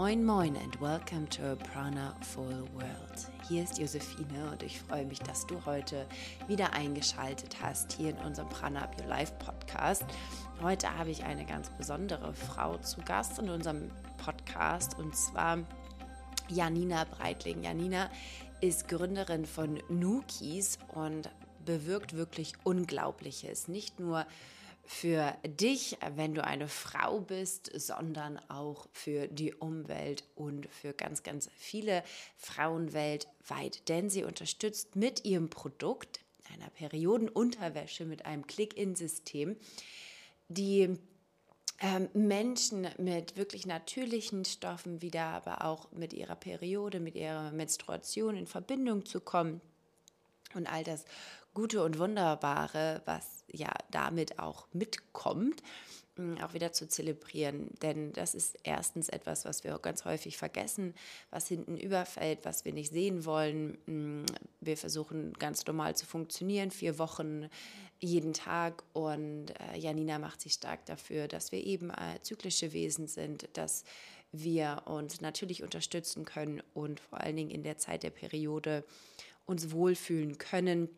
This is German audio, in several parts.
Moin Moin and welcome to a Prana Full World. Hier ist Josephine und ich freue mich, dass du heute wieder eingeschaltet hast hier in unserem Prana Up Your Life Podcast. Heute habe ich eine ganz besondere Frau zu Gast in unserem Podcast und zwar Janina Breitling. Janina ist Gründerin von Nukis und bewirkt wirklich Unglaubliches. Nicht nur für dich, wenn du eine Frau bist, sondern auch für die Umwelt und für ganz, ganz viele Frauen weltweit. Denn sie unterstützt mit ihrem Produkt, einer Periodenunterwäsche mit einem Click-In-System, die ähm, Menschen mit wirklich natürlichen Stoffen wieder, aber auch mit ihrer Periode, mit ihrer Menstruation in Verbindung zu kommen und all das Gute und Wunderbare, was ja damit auch mitkommt, mm, auch wieder zu zelebrieren. Denn das ist erstens etwas, was wir ganz häufig vergessen, was hinten überfällt, was wir nicht sehen wollen. Mm, wir versuchen ganz normal zu funktionieren, vier Wochen jeden Tag. Und äh, Janina macht sich stark dafür, dass wir eben äh, zyklische Wesen sind, dass wir uns natürlich unterstützen können und vor allen Dingen in der Zeit der Periode uns wohlfühlen können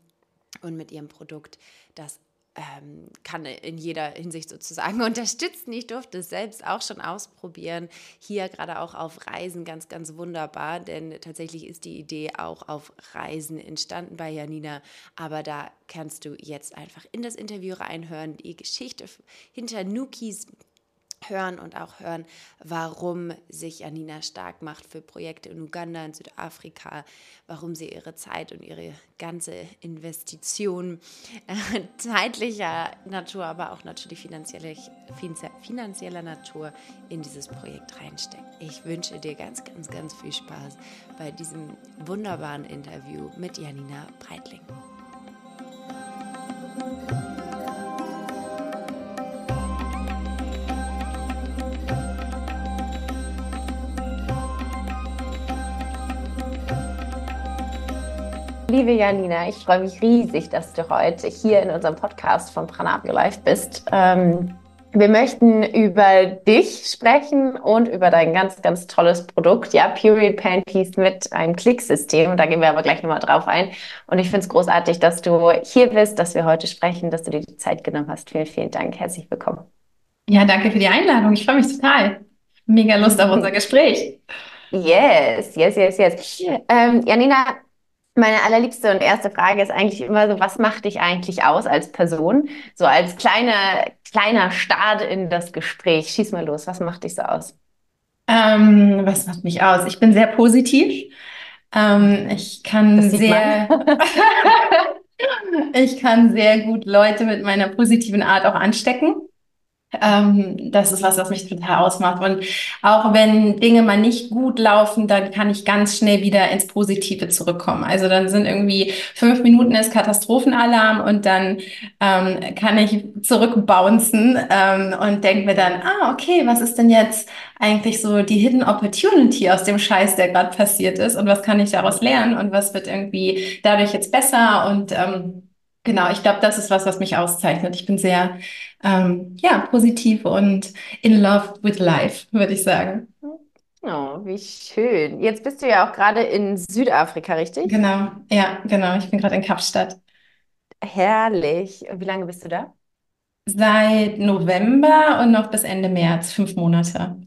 und mit ihrem Produkt das ähm, kann in jeder Hinsicht sozusagen unterstützen. Ich durfte es selbst auch schon ausprobieren. Hier gerade auch auf Reisen ganz, ganz wunderbar, denn tatsächlich ist die Idee auch auf Reisen entstanden bei Janina. Aber da kannst du jetzt einfach in das Interview reinhören, die Geschichte hinter Nukis hören und auch hören, warum sich Anina stark macht für Projekte in Uganda, in Südafrika, warum sie ihre Zeit und ihre ganze Investition äh, zeitlicher Natur, aber auch natürlich finanzieller, finanzieller Natur in dieses Projekt reinsteckt. Ich wünsche dir ganz, ganz, ganz viel Spaß bei diesem wunderbaren Interview mit Janina Breitling. Liebe Janina, ich freue mich riesig, dass du heute hier in unserem Podcast von Pranavio Life bist. Ähm, wir möchten über dich sprechen und über dein ganz, ganz tolles Produkt, ja, Period Panties mit einem Klicksystem. Da gehen wir aber gleich nochmal drauf ein. Und ich finde es großartig, dass du hier bist, dass wir heute sprechen, dass du dir die Zeit genommen hast. Vielen, vielen Dank. Herzlich willkommen. Ja, danke für die Einladung. Ich freue mich total. Mega Lust auf unser Gespräch. Yes, yes, yes, yes. Ähm, Janina, meine allerliebste und erste Frage ist eigentlich immer so, was macht dich eigentlich aus als Person? So als kleine, kleiner Start in das Gespräch. Schieß mal los, was macht dich so aus? Ähm, was macht mich aus? Ich bin sehr positiv. Ähm, ich kann sehr, ich kann sehr gut Leute mit meiner positiven Art auch anstecken. Ähm, das ist was, was mich total ausmacht. Und auch wenn Dinge mal nicht gut laufen, dann kann ich ganz schnell wieder ins Positive zurückkommen. Also dann sind irgendwie fünf Minuten ist Katastrophenalarm und dann ähm, kann ich zurückbouncen ähm, und denke mir dann, ah, okay, was ist denn jetzt eigentlich so die Hidden Opportunity aus dem Scheiß, der gerade passiert ist und was kann ich daraus lernen und was wird irgendwie dadurch jetzt besser und ähm, Genau, ich glaube, das ist was, was mich auszeichnet. Ich bin sehr, ähm, ja, positiv und in love with life, würde ich sagen. Oh, wie schön. Jetzt bist du ja auch gerade in Südafrika, richtig? Genau, ja, genau. Ich bin gerade in Kapstadt. Herrlich. Wie lange bist du da? Seit November und noch bis Ende März, fünf Monate.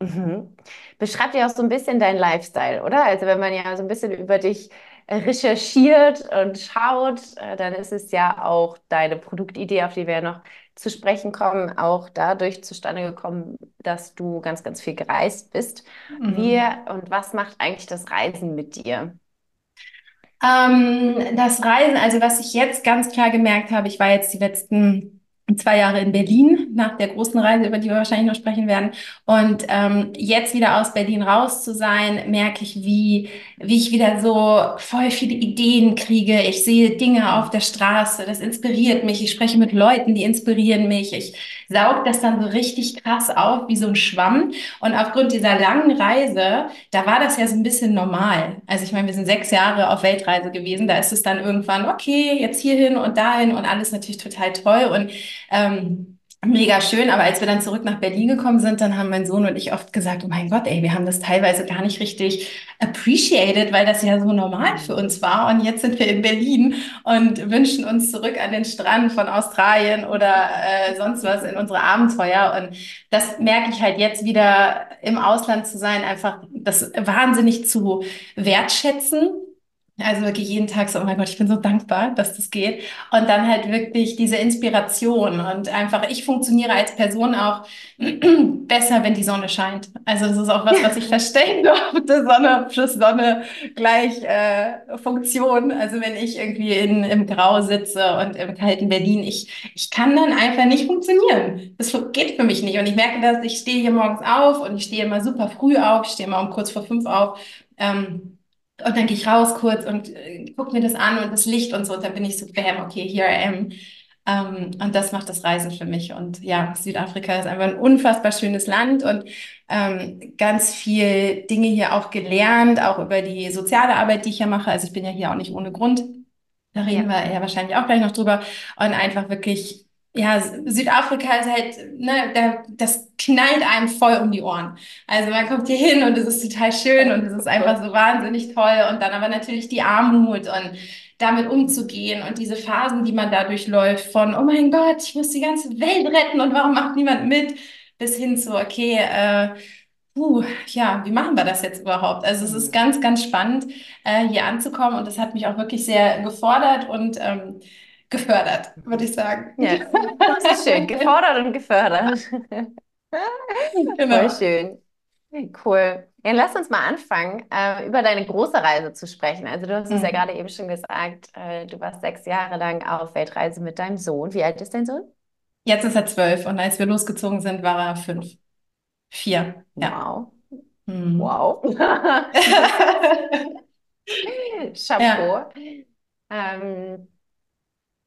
Mhm. Beschreib dir auch so ein bisschen deinen Lifestyle, oder? Also wenn man ja so ein bisschen über dich recherchiert und schaut, äh, dann ist es ja auch deine Produktidee, auf die wir ja noch zu sprechen kommen, auch dadurch zustande gekommen, dass du ganz, ganz viel gereist bist. Mhm. Wie und was macht eigentlich das Reisen mit dir? Ähm, das Reisen, also was ich jetzt ganz klar gemerkt habe, ich war jetzt die letzten zwei Jahre in Berlin nach der großen Reise, über die wir wahrscheinlich noch sprechen werden. Und ähm, jetzt wieder aus Berlin raus zu sein, merke ich, wie, wie ich wieder so voll viele Ideen kriege. Ich sehe Dinge auf der Straße, das inspiriert mich. Ich spreche mit Leuten, die inspirieren mich. Ich saug das dann so richtig krass auf, wie so ein Schwamm. Und aufgrund dieser langen Reise, da war das ja so ein bisschen normal. Also ich meine, wir sind sechs Jahre auf Weltreise gewesen. Da ist es dann irgendwann, okay, jetzt hierhin und dahin und alles natürlich total toll. Und ähm, Mega schön, aber als wir dann zurück nach Berlin gekommen sind, dann haben mein Sohn und ich oft gesagt, oh mein Gott, ey, wir haben das teilweise gar nicht richtig appreciated, weil das ja so normal für uns war. Und jetzt sind wir in Berlin und wünschen uns zurück an den Strand von Australien oder äh, sonst was in unsere Abenteuer. Und das merke ich halt jetzt wieder im Ausland zu sein, einfach das wahnsinnig zu wertschätzen also wirklich jeden Tag so, oh mein Gott, ich bin so dankbar, dass das geht. Und dann halt wirklich diese Inspiration und einfach, ich funktioniere als Person auch besser, wenn die Sonne scheint. Also das ist auch was, was ich verstehen durfte. Sonne plus Sonne gleich äh, Funktion. Also wenn ich irgendwie in, im Grau sitze und im kalten Berlin, ich, ich kann dann einfach nicht funktionieren. Das geht für mich nicht. Und ich merke, dass ich stehe hier morgens auf und ich stehe immer super früh auf, ich stehe immer um kurz vor fünf auf. Ähm, und dann gehe ich raus kurz und äh, gucke mir das an und das Licht und so. Und dann bin ich so, bam, okay, here I am. Ähm, und das macht das Reisen für mich. Und ja, Südafrika ist einfach ein unfassbar schönes Land und ähm, ganz viel Dinge hier auch gelernt, auch über die soziale Arbeit, die ich hier mache. Also ich bin ja hier auch nicht ohne Grund. Da reden ja. wir ja wahrscheinlich auch gleich noch drüber. Und einfach wirklich ja, Südafrika ist halt, ne, da, das knallt einem voll um die Ohren. Also man kommt hier hin und es ist total schön und es ist einfach so wahnsinnig toll und dann aber natürlich die Armut und damit umzugehen und diese Phasen, die man da durchläuft von, oh mein Gott, ich muss die ganze Welt retten und warum macht niemand mit, bis hin zu, okay, äh, puh, ja, wie machen wir das jetzt überhaupt? Also es ist ganz, ganz spannend, äh, hier anzukommen und das hat mich auch wirklich sehr gefordert und ähm, gefördert, würde ich sagen. Ja, das ist schön. Gefordert und gefördert. Genau. Voll schön. Cool. Ja, lass uns mal anfangen, äh, über deine große Reise zu sprechen. Also du hast es ja mhm. gerade eben schon gesagt, äh, du warst sechs Jahre lang auf Weltreise mit deinem Sohn. Wie alt ist dein Sohn? Jetzt ist er zwölf und als wir losgezogen sind, war er fünf. Vier. Ja. Wow. Mhm. Wow. Chapeau. Ja. Ähm,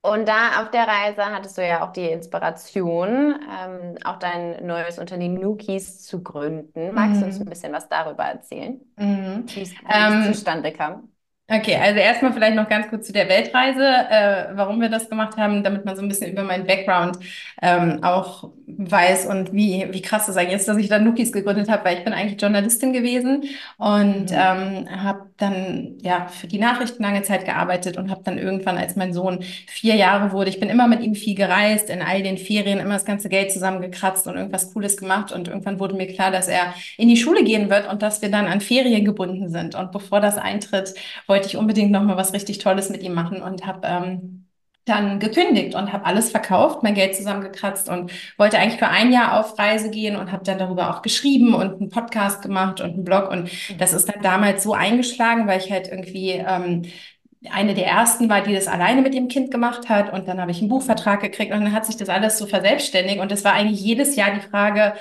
und da auf der Reise hattest du ja auch die Inspiration, ähm, auch dein neues Unternehmen Nukis zu gründen. Magst mhm. du uns mhm. ein bisschen was darüber erzählen, mhm. wie es ähm, zustande kam? Okay, also erstmal vielleicht noch ganz kurz zu der Weltreise, äh, warum wir das gemacht haben, damit man so ein bisschen über meinen Background ähm, auch weiß und wie, wie krass das eigentlich ist, dass ich dann Nukis gegründet habe, weil ich bin eigentlich Journalistin gewesen und mhm. ähm, habe dann ja für die Nachrichten lange Zeit gearbeitet und habe dann irgendwann, als mein Sohn vier Jahre wurde, ich bin immer mit ihm viel gereist, in all den Ferien immer das ganze Geld zusammengekratzt und irgendwas Cooles gemacht und irgendwann wurde mir klar, dass er in die Schule gehen wird und dass wir dann an Ferien gebunden sind und bevor das eintritt, wollte ich unbedingt noch mal was richtig Tolles mit ihm machen und habe ähm, dann gekündigt und habe alles verkauft, mein Geld zusammengekratzt und wollte eigentlich für ein Jahr auf Reise gehen und habe dann darüber auch geschrieben und einen Podcast gemacht und einen Blog und das ist dann damals so eingeschlagen, weil ich halt irgendwie ähm, eine der ersten war, die das alleine mit dem Kind gemacht hat und dann habe ich einen Buchvertrag gekriegt und dann hat sich das alles so verselbstständigt und es war eigentlich jedes Jahr die Frage,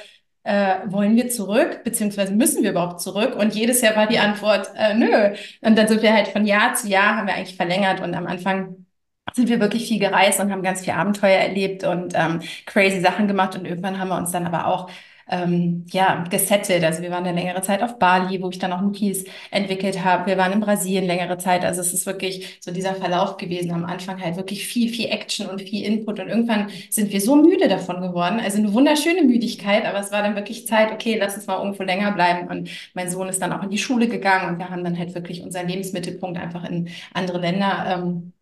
äh, wollen wir zurück, beziehungsweise müssen wir überhaupt zurück? Und jedes Jahr war die Antwort, äh, nö. Und dann sind wir halt von Jahr zu Jahr, haben wir eigentlich verlängert und am Anfang sind wir wirklich viel gereist und haben ganz viel Abenteuer erlebt und ähm, crazy Sachen gemacht. Und irgendwann haben wir uns dann aber auch ähm, ja, gesettelt. Also wir waren eine längere Zeit auf Bali, wo ich dann auch Nukis entwickelt habe. Wir waren in Brasilien längere Zeit. Also es ist wirklich so dieser Verlauf gewesen. Am Anfang halt wirklich viel, viel Action und viel Input. Und irgendwann sind wir so müde davon geworden. Also eine wunderschöne Müdigkeit, aber es war dann wirklich Zeit, okay, lass uns mal irgendwo länger bleiben. Und mein Sohn ist dann auch in die Schule gegangen und wir haben dann halt wirklich unseren Lebensmittelpunkt einfach in andere Länder ähm,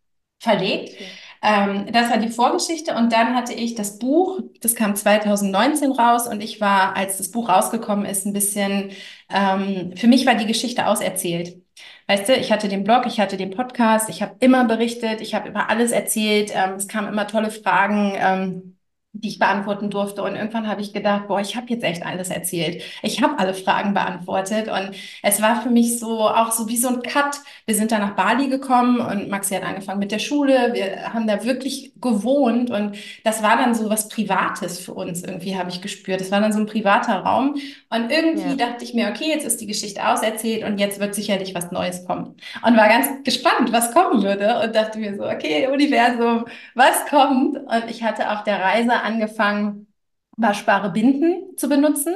verlegt. Okay. Ähm, das war die Vorgeschichte und dann hatte ich das Buch, das kam 2019 raus und ich war, als das Buch rausgekommen ist, ein bisschen, ähm, für mich war die Geschichte auserzählt. Weißt du, ich hatte den Blog, ich hatte den Podcast, ich habe immer berichtet, ich habe über alles erzählt, ähm, es kamen immer tolle Fragen. Die ich beantworten durfte. Und irgendwann habe ich gedacht, boah, ich habe jetzt echt alles erzählt. Ich habe alle Fragen beantwortet. Und es war für mich so auch so wie so ein Cut. Wir sind dann nach Bali gekommen und Maxi hat angefangen mit der Schule. Wir haben da wirklich gewohnt und das war dann so was Privates für uns irgendwie, habe ich gespürt. Das war dann so ein privater Raum. Und irgendwie ja. dachte ich mir, okay, jetzt ist die Geschichte auserzählt und jetzt wird sicherlich was Neues kommen. Und war ganz gespannt, was kommen würde und dachte mir so, okay, Universum, was kommt? Und ich hatte auf der Reise angefangen, waschbare Binden zu benutzen.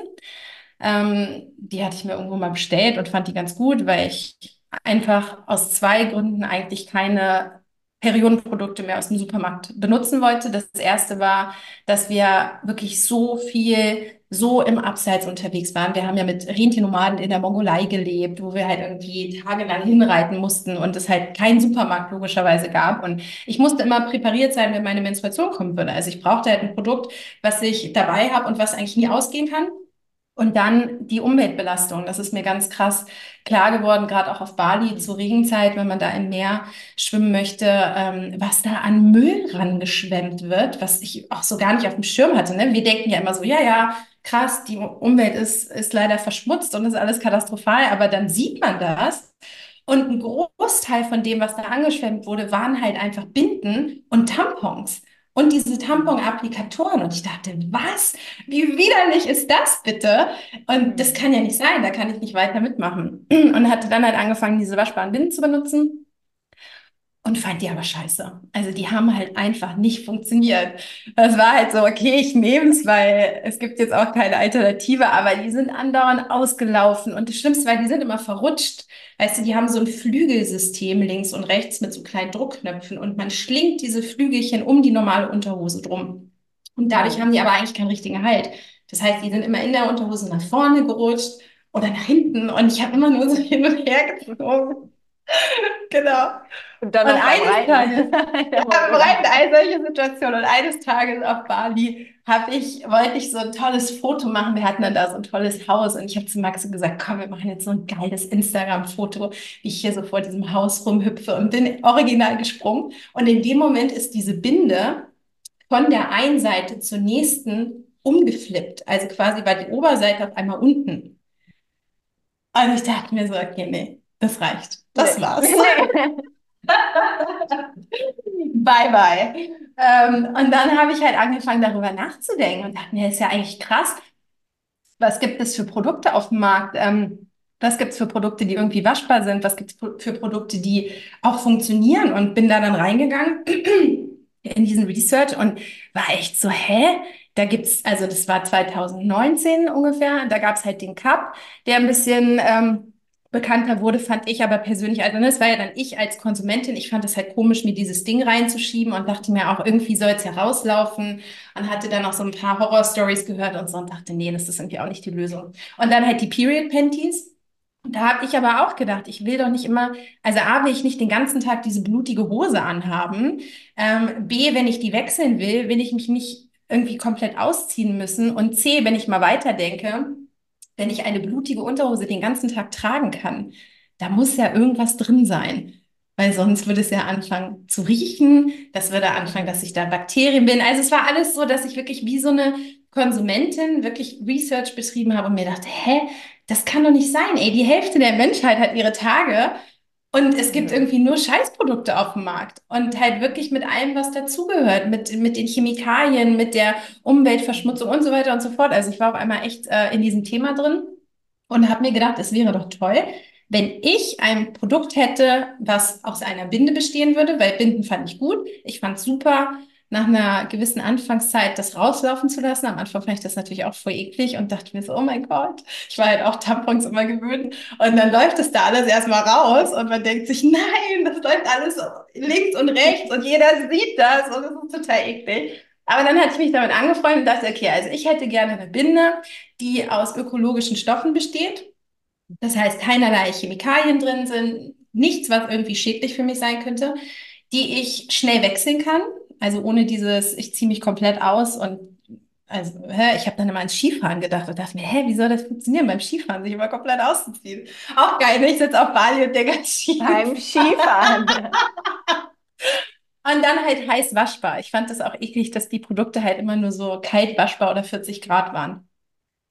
Ähm, die hatte ich mir irgendwo mal bestellt und fand die ganz gut, weil ich einfach aus zwei Gründen eigentlich keine Periodenprodukte mehr aus dem Supermarkt benutzen wollte. Das erste war, dass wir wirklich so viel so im Abseits unterwegs waren. Wir haben ja mit Rentiernomaden in der Mongolei gelebt, wo wir halt irgendwie tagelang hinreiten mussten und es halt keinen Supermarkt logischerweise gab. Und ich musste immer präpariert sein, wenn meine Menstruation kommen würde. Also ich brauchte halt ein Produkt, was ich dabei habe und was eigentlich nie ausgehen kann. Und dann die Umweltbelastung. Das ist mir ganz krass klar geworden, gerade auch auf Bali zur Regenzeit, wenn man da im Meer schwimmen möchte, ähm, was da an Müll rangeschwemmt wird, was ich auch so gar nicht auf dem Schirm hatte. Ne? Wir denken ja immer so, ja, ja, krass, die Umwelt ist, ist leider verschmutzt und ist alles katastrophal, aber dann sieht man das. Und ein Großteil von dem, was da angeschwemmt wurde, waren halt einfach Binden und Tampons und diese Tampon-Applikatoren. Und ich dachte, was? Wie widerlich ist das bitte? Und das kann ja nicht sein, da kann ich nicht weiter mitmachen. Und hatte dann halt angefangen, diese waschbaren Binden zu benutzen und fand die aber scheiße. Also die haben halt einfach nicht funktioniert. Das war halt so, okay, ich nehme es, weil es gibt jetzt auch keine Alternative, aber die sind andauernd ausgelaufen. Und das Schlimmste war, die sind immer verrutscht. Weißt du, die haben so ein Flügelsystem links und rechts mit so kleinen Druckknöpfen und man schlingt diese Flügelchen um die normale Unterhose drum. Und dadurch haben die aber eigentlich keinen richtigen Halt. Das heißt, die sind immer in der Unterhose nach vorne gerutscht oder nach hinten und ich habe immer nur so hin und her gezogen. Genau. Und dann und eines Tages, ja, bereiten all solche Situationen. Und eines Tages auf Bali habe ich, wollte ich so ein tolles Foto machen. Wir hatten dann da so ein tolles Haus und ich habe zu Max gesagt, komm, wir machen jetzt so ein geiles Instagram-Foto, wie ich hier so vor diesem Haus rumhüpfe und bin original gesprungen. Und in dem Moment ist diese Binde von der einen Seite zur nächsten umgeflippt. Also quasi war die Oberseite auf einmal unten. Und ich dachte mir so, okay, nee, das reicht. Das nee. war's. bye, bye. Ähm, und dann habe ich halt angefangen, darüber nachzudenken und dachte mir, ist ja eigentlich krass. Was gibt es für Produkte auf dem Markt? Ähm, was gibt es für Produkte, die irgendwie waschbar sind? Was gibt es für Produkte, die auch funktionieren? Und bin da dann reingegangen in diesen Research und war echt so, hä? Da gibt's, also das war 2019 ungefähr, da gab es halt den Cup, der ein bisschen ähm, bekannter wurde, fand ich aber persönlich, also das war ja dann ich als Konsumentin, ich fand es halt komisch, mir dieses Ding reinzuschieben und dachte mir auch, irgendwie soll es herauslaufen und hatte dann auch so ein paar Horror-Stories gehört und so und dachte, nee, das ist irgendwie auch nicht die Lösung. Und dann halt die Period Panties. Da habe ich aber auch gedacht, ich will doch nicht immer, also A, will ich nicht den ganzen Tag diese blutige Hose anhaben. Ähm, B, wenn ich die wechseln will, will ich mich nicht irgendwie komplett ausziehen müssen. Und C, wenn ich mal weiterdenke, wenn ich eine blutige Unterhose den ganzen Tag tragen kann, da muss ja irgendwas drin sein. Weil sonst würde es ja anfangen zu riechen, das würde anfangen, dass ich da Bakterien bin. Also es war alles so, dass ich wirklich wie so eine Konsumentin wirklich Research betrieben habe und mir dachte, hä, das kann doch nicht sein. Ey, die Hälfte der Menschheit hat ihre Tage und es gibt irgendwie nur Scheißprodukte auf dem Markt und halt wirklich mit allem, was dazugehört, mit, mit den Chemikalien, mit der Umweltverschmutzung und so weiter und so fort. Also ich war auf einmal echt äh, in diesem Thema drin und habe mir gedacht, es wäre doch toll, wenn ich ein Produkt hätte, was aus einer Binde bestehen würde, weil Binden fand ich gut, ich fand es super, nach einer gewissen Anfangszeit das rauslaufen zu lassen. Am Anfang fand ich das natürlich auch voll eklig und dachte mir so, oh mein Gott, ich war halt auch Tampons immer gewöhnt. Und dann läuft es da alles erstmal raus und man denkt sich, nein, das läuft alles links und rechts und jeder sieht das und es ist total eklig. Aber dann hatte ich mich damit angefreundet und dachte, okay, also ich hätte gerne eine Binde, die aus ökologischen Stoffen besteht. Das heißt, keinerlei Chemikalien drin sind, nichts, was irgendwie schädlich für mich sein könnte, die ich schnell wechseln kann. Also ohne dieses, ich ziehe mich komplett aus und also, hä, ich habe dann immer ans Skifahren gedacht und dachte mir, hä, wie soll das funktionieren beim Skifahren, sich immer komplett auszuziehen? Auch geil, ne? ich sitze auf Bali und denke Skifahren. Beim Skifahren. und dann halt heiß waschbar. Ich fand das auch eklig, dass die Produkte halt immer nur so kalt waschbar oder 40 Grad waren.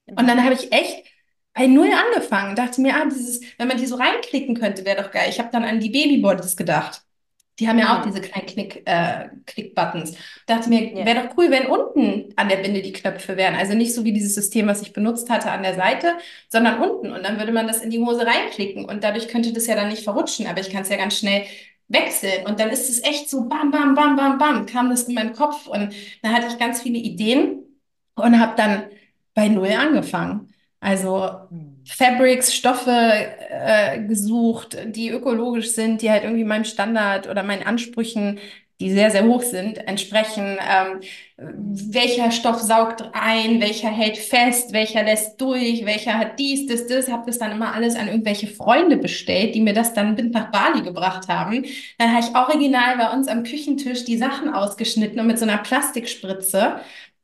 Und dann habe ich echt bei Null angefangen, dachte mir, ah, dieses, wenn man die so reinklicken könnte, wäre doch geil. Ich habe dann an die Babybodies gedacht. Die haben ja auch diese kleinen Knick, äh, Klick-Buttons. Dachte mir, ja. wäre doch cool, wenn unten an der Binde die Knöpfe wären. Also nicht so wie dieses System, was ich benutzt hatte an der Seite, sondern unten. Und dann würde man das in die Hose reinklicken. Und dadurch könnte das ja dann nicht verrutschen. Aber ich kann es ja ganz schnell wechseln. Und dann ist es echt so bam, bam, bam, bam, bam, kam das in meinem Kopf. Und dann hatte ich ganz viele Ideen und habe dann bei Null angefangen. Also. Fabrics, Stoffe äh, gesucht, die ökologisch sind, die halt irgendwie meinem Standard oder meinen Ansprüchen, die sehr, sehr hoch sind, entsprechen. Ähm, welcher Stoff saugt ein, welcher hält fest, welcher lässt durch, welcher hat dies, das, das. Habe das dann immer alles an irgendwelche Freunde bestellt, die mir das dann mit nach Bali gebracht haben. Dann habe ich original bei uns am Küchentisch die Sachen ausgeschnitten und mit so einer Plastikspritze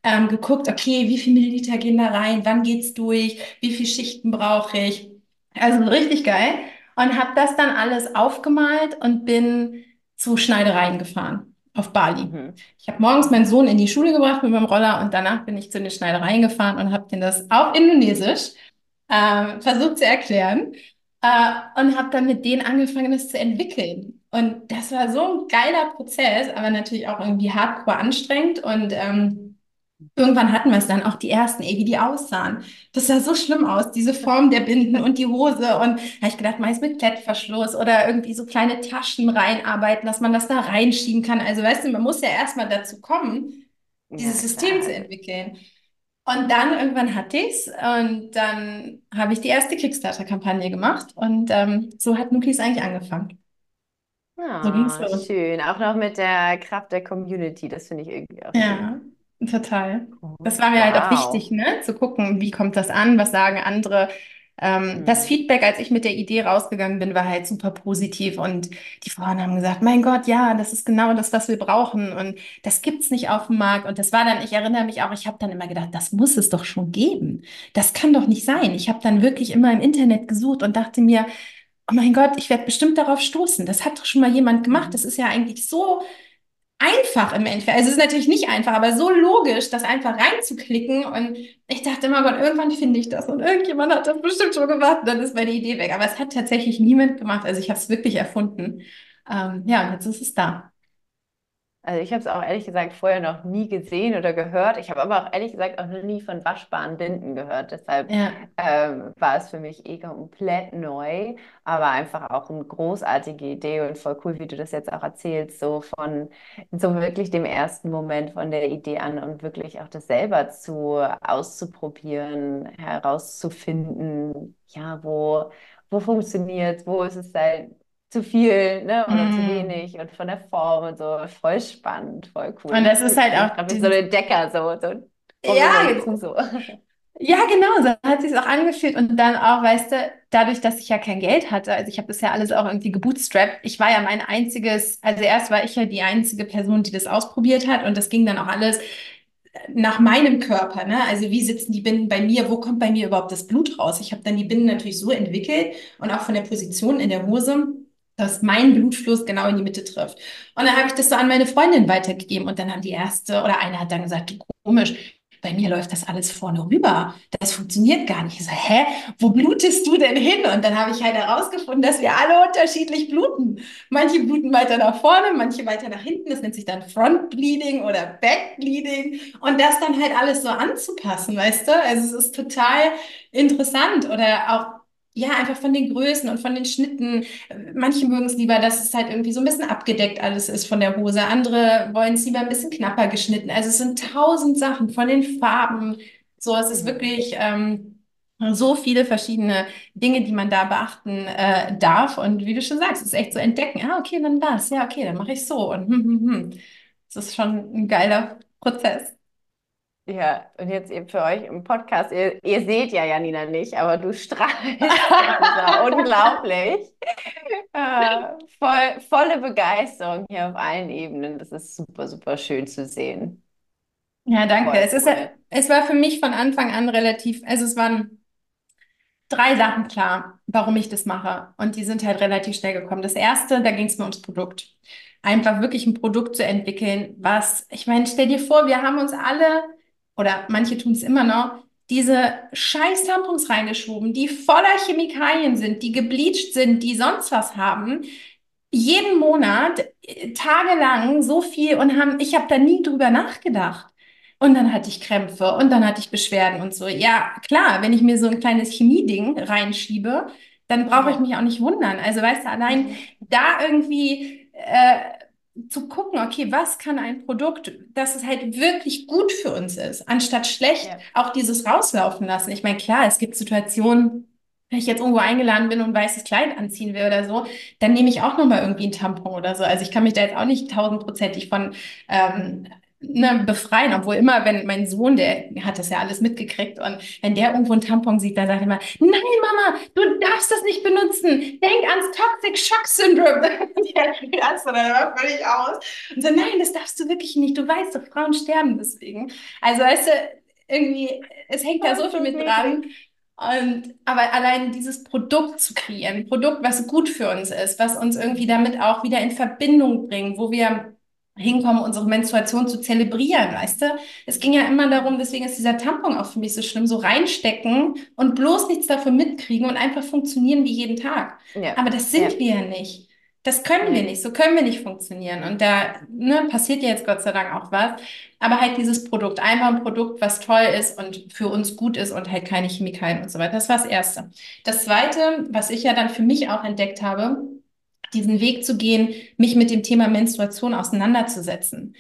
ähm, geguckt, okay, wie viel Milliliter gehen da rein, wann geht's durch, wie viele Schichten brauche ich. Also richtig geil. Und habe das dann alles aufgemalt und bin zu Schneidereien gefahren auf Bali. Mhm. Ich habe morgens meinen Sohn in die Schule gebracht mit meinem Roller und danach bin ich zu den Schneidereien gefahren und habe den das auf Indonesisch äh, versucht zu erklären äh, und habe dann mit denen angefangen, das zu entwickeln. Und das war so ein geiler Prozess, aber natürlich auch irgendwie hardcore anstrengend und ähm, Irgendwann hatten wir es dann auch die ersten, ey, wie die aussahen. Das sah so schlimm aus, diese Form der Binden und die Hose. Und da habe ich gedacht, meist mit Klettverschluss oder irgendwie so kleine Taschen reinarbeiten, dass man das da reinschieben kann. Also weißt du, man muss ja erstmal dazu kommen, dieses ja, System zu entwickeln. Und dann irgendwann hatte ich es und dann habe ich die erste Kickstarter-Kampagne gemacht und ähm, so hat Nukis eigentlich angefangen. Ah, so ging's los. schön. Auch noch mit der Kraft der Community, das finde ich irgendwie auch ja. Schön. Total. Das war mir halt auch wichtig, ne? Zu gucken, wie kommt das an, was sagen andere. Ähm, das mhm. Feedback, als ich mit der Idee rausgegangen bin, war halt super positiv und die Frauen haben gesagt, mein Gott, ja, das ist genau das, was wir brauchen und das gibt's nicht auf dem Markt und das war dann, ich erinnere mich auch, ich habe dann immer gedacht, das muss es doch schon geben. Das kann doch nicht sein. Ich habe dann wirklich immer im Internet gesucht und dachte mir, oh mein Gott, ich werde bestimmt darauf stoßen. Das hat doch schon mal jemand gemacht. Mhm. Das ist ja eigentlich so einfach im Endeffekt. Also es ist natürlich nicht einfach, aber so logisch, das einfach reinzuklicken. Und ich dachte immer, Gott, irgendwann finde ich das. Und irgendjemand hat das bestimmt schon gemacht. Dann ist meine Idee weg. Aber es hat tatsächlich niemand gemacht. Also ich habe es wirklich erfunden. Ähm, ja, und jetzt ist es da. Also ich habe es auch ehrlich gesagt vorher noch nie gesehen oder gehört. Ich habe aber auch ehrlich gesagt auch noch nie von waschbaren Binden gehört. Deshalb ja. ähm, war es für mich eh komplett neu, aber einfach auch eine großartige Idee und voll cool, wie du das jetzt auch erzählst, so von so wirklich dem ersten Moment von der Idee an und wirklich auch das selber zu auszuprobieren, herauszufinden, ja, wo, wo funktioniert, wo ist es halt zu viel ne, oder mm. zu wenig und von der Form und so. Voll spannend, voll cool. Und das ist halt auch. Wie so ein Decker, so. so ja, so. Ja, genau, so hat sich auch angefühlt. Und dann auch, weißt du, dadurch, dass ich ja kein Geld hatte, also ich habe das ja alles auch irgendwie gebootstrapped. Ich war ja mein einziges, also erst war ich ja die einzige Person, die das ausprobiert hat. Und das ging dann auch alles nach meinem Körper. Ne? Also wie sitzen die Binden bei mir? Wo kommt bei mir überhaupt das Blut raus? Ich habe dann die Binden natürlich so entwickelt und auch von der Position in der Hose dass mein Blutfluss genau in die Mitte trifft. Und dann habe ich das so an meine Freundin weitergegeben und dann haben die erste oder eine hat dann gesagt, komisch, bei mir läuft das alles vorne rüber. Das funktioniert gar nicht. Ich so, hä, wo blutest du denn hin? Und dann habe ich halt herausgefunden, dass wir alle unterschiedlich bluten. Manche bluten weiter nach vorne, manche weiter nach hinten. Das nennt sich dann Front Bleeding oder Back Bleeding. Und das dann halt alles so anzupassen, weißt du? Also es ist total interessant. Oder auch ja, einfach von den Größen und von den Schnitten. Manche mögen es lieber, dass es halt irgendwie so ein bisschen abgedeckt alles ist von der Hose. Andere wollen es lieber ein bisschen knapper geschnitten. Also es sind tausend Sachen von den Farben. So, es ist wirklich ähm, so viele verschiedene Dinge, die man da beachten äh, darf. Und wie du schon sagst, es ist echt so entdecken. Ah, okay, dann das. Ja, okay, dann mache ich so. Und hm, hm, hm. Das ist schon ein geiler Prozess. Ja, und jetzt eben für euch im Podcast, ihr, ihr seht ja Janina nicht, aber du strahlst. Ja unglaublich. Äh, voll, volle Begeisterung hier auf allen Ebenen. Das ist super, super schön zu sehen. Ja, danke. Voll es, ist, es war für mich von Anfang an relativ, also es waren drei Sachen klar, warum ich das mache. Und die sind halt relativ schnell gekommen. Das erste, da ging es mir ums Produkt. Einfach wirklich ein Produkt zu entwickeln, was, ich meine, stell dir vor, wir haben uns alle oder manche tun es immer noch, diese scheiß Tampons reingeschoben, die voller Chemikalien sind, die gebleached sind, die sonst was haben, jeden Monat äh, tagelang so viel und haben, ich habe da nie drüber nachgedacht. Und dann hatte ich Krämpfe und dann hatte ich Beschwerden und so. Ja, klar, wenn ich mir so ein kleines Chemieding reinschiebe, dann brauche ich mich auch nicht wundern. Also weißt du, allein da irgendwie äh, zu gucken, okay, was kann ein Produkt, dass es halt wirklich gut für uns ist, anstatt schlecht ja. auch dieses rauslaufen lassen. Ich meine, klar, es gibt Situationen, wenn ich jetzt irgendwo eingeladen bin und ein weißes Kleid anziehen will oder so, dann nehme ich auch nochmal irgendwie einen Tampon oder so. Also ich kann mich da jetzt auch nicht tausendprozentig von ähm, ne, befreien, obwohl immer, wenn mein Sohn, der hat das ja alles mitgekriegt und wenn der irgendwo einen Tampon sieht, dann sagt er immer, nein, Mama, du darfst das nicht benutzen. Denk ans Toxic Shock Syndrome. der rastet dann immer völlig aus und so, nein, das darfst du wirklich nicht. Du weißt doch, Frauen sterben deswegen. Also weißt du, irgendwie, es hängt da so viel mit dran. Und, aber allein dieses Produkt zu kreieren, Produkt, was gut für uns ist, was uns irgendwie damit auch wieder in Verbindung bringt, wo wir hinkommen, unsere Menstruation zu zelebrieren, weißt du? Es ging ja immer darum, deswegen ist dieser Tampon auch für mich so schlimm, so reinstecken und bloß nichts davon mitkriegen und einfach funktionieren wie jeden Tag. Ja. Aber das sind ja. wir ja nicht. Das können wir nicht, so können wir nicht funktionieren. Und da ne, passiert ja jetzt Gott sei Dank auch was. Aber halt dieses Produkt, einfach ein Produkt, was toll ist und für uns gut ist und halt keine Chemikalien und so weiter. Das war das Erste. Das Zweite, was ich ja dann für mich auch entdeckt habe, diesen Weg zu gehen, mich mit dem Thema Menstruation auseinanderzusetzen.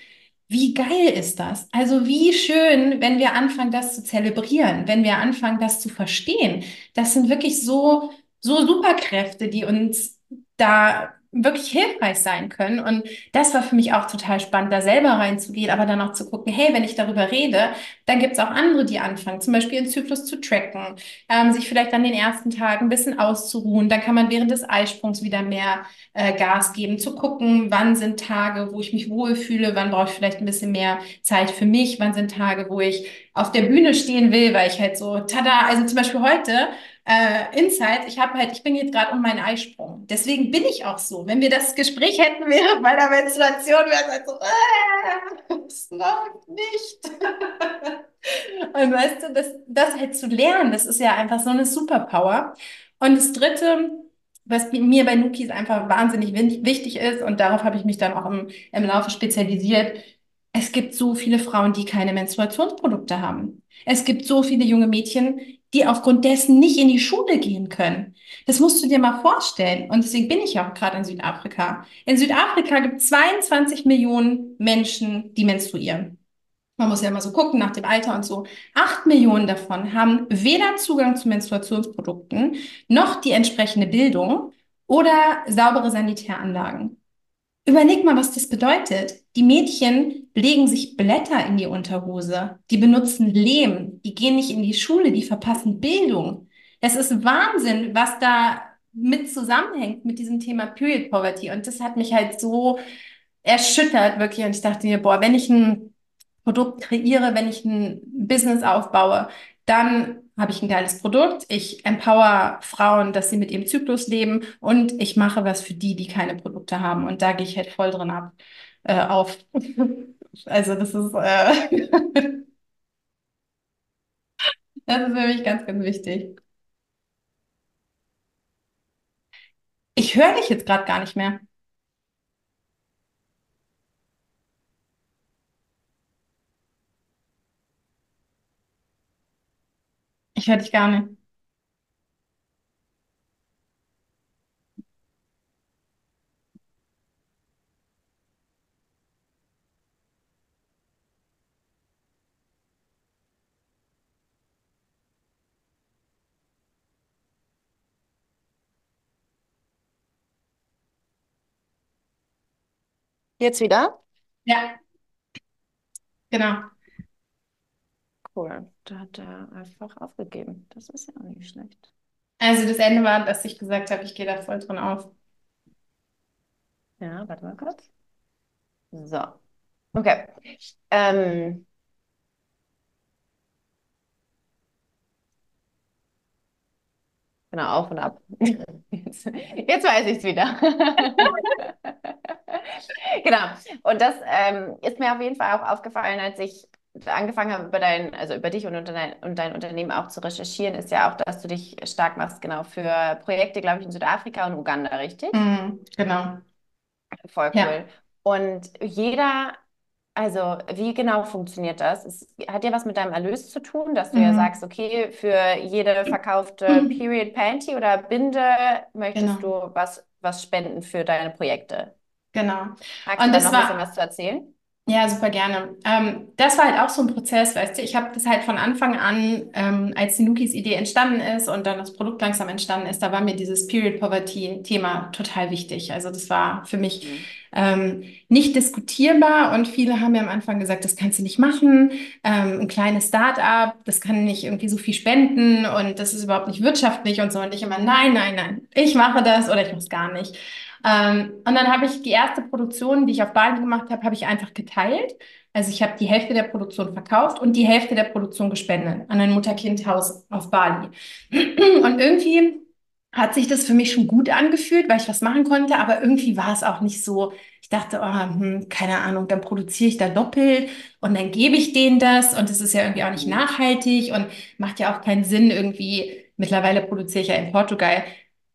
Wie geil ist das? Also wie schön, wenn wir anfangen, das zu zelebrieren, wenn wir anfangen, das zu verstehen. Das sind wirklich so, so Superkräfte, die uns da wirklich hilfreich sein können. Und das war für mich auch total spannend, da selber reinzugehen, aber dann auch zu gucken, hey, wenn ich darüber rede, dann gibt es auch andere, die anfangen, zum Beispiel den Zyklus zu tracken, ähm, sich vielleicht an den ersten Tagen ein bisschen auszuruhen. Dann kann man während des Eisprungs wieder mehr äh, Gas geben, zu gucken, wann sind Tage, wo ich mich wohlfühle, wann brauche ich vielleicht ein bisschen mehr Zeit für mich, wann sind Tage, wo ich auf der Bühne stehen will, weil ich halt so, tada, also zum Beispiel heute äh, Insight. Ich habe halt, ich bin jetzt gerade um meinen Eisprung. Deswegen bin ich auch so. Wenn wir das Gespräch hätten während meiner Menstruation, wäre es halt so, äh, es läuft nicht. Und weißt du, das, das halt zu lernen, das ist ja einfach so eine Superpower. Und das Dritte, was mir bei Nukis einfach wahnsinnig wichtig ist, und darauf habe ich mich dann auch im, im Laufe spezialisiert, es gibt so viele Frauen, die keine Menstruationsprodukte haben. Es gibt so viele junge Mädchen, die aufgrund dessen nicht in die Schule gehen können. Das musst du dir mal vorstellen. Und deswegen bin ich ja auch gerade in Südafrika. In Südafrika gibt es 22 Millionen Menschen, die menstruieren. Man muss ja mal so gucken nach dem Alter und so. Acht Millionen davon haben weder Zugang zu Menstruationsprodukten noch die entsprechende Bildung oder saubere Sanitäranlagen. Überleg mal, was das bedeutet. Die Mädchen legen sich Blätter in die Unterhose. Die benutzen Lehm. Die gehen nicht in die Schule. Die verpassen Bildung. Es ist Wahnsinn, was da mit zusammenhängt mit diesem Thema Period Poverty. Und das hat mich halt so erschüttert, wirklich. Und ich dachte mir, boah, wenn ich ein Produkt kreiere, wenn ich ein Business aufbaue, dann habe ich ein geiles Produkt, ich empower Frauen, dass sie mit ihrem Zyklus leben und ich mache was für die, die keine Produkte haben. Und da gehe ich halt voll drin ab, äh, auf. Also das ist, äh das ist für mich ganz, ganz wichtig. Ich höre dich jetzt gerade gar nicht mehr. Ich höre dich gar nicht. Jetzt wieder? Ja, genau. Cool. Da hat er einfach aufgegeben. Das ist ja auch nicht schlecht. Also das Ende war, dass ich gesagt habe, ich gehe da voll drin auf. Ja, warte mal kurz. So. Okay. Ähm, genau, auf und ab. Jetzt, jetzt weiß ich es wieder. genau. Und das ähm, ist mir auf jeden Fall auch aufgefallen, als ich angefangen habe, über dein, also über dich und, dein, und dein Unternehmen auch zu recherchieren, ist ja auch, dass du dich stark machst, genau, für Projekte, glaube ich, in Südafrika und Uganda, richtig? Mhm, genau. Voll cool. Ja. Und jeder, also wie genau funktioniert das? Es hat ja was mit deinem Erlös zu tun, dass du mhm. ja sagst, okay, für jede verkaufte mhm. Period Panty oder Binde möchtest genau. du was, was spenden für deine Projekte. Genau. Magst und du da noch war, ein bisschen was zu erzählen? Ja, super gerne. Ähm, das war halt auch so ein Prozess, weißt du. Ich habe das halt von Anfang an, ähm, als die Nukis Idee entstanden ist und dann das Produkt langsam entstanden ist, da war mir dieses Period Poverty Thema total wichtig. Also das war für mich Mhm. ähm, nicht diskutierbar und viele haben mir am Anfang gesagt, das kannst du nicht machen. Ähm, ein kleines Start-up, das kann nicht irgendwie so viel spenden und das ist überhaupt nicht wirtschaftlich und so. Und ich immer, nein, nein, nein, ich mache das oder ich mache es gar nicht. Ähm, und dann habe ich die erste Produktion, die ich auf Bali gemacht habe, habe ich einfach geteilt. Also ich habe die Hälfte der Produktion verkauft und die Hälfte der Produktion gespendet an ein Mutter-Kind-Haus auf Bali. Und irgendwie hat sich das für mich schon gut angefühlt, weil ich was machen konnte, aber irgendwie war es auch nicht so. Ich dachte, oh, hm, keine Ahnung, dann produziere ich da doppelt und dann gebe ich denen das und es ist ja irgendwie auch nicht nachhaltig und macht ja auch keinen Sinn irgendwie. Mittlerweile produziere ich ja in Portugal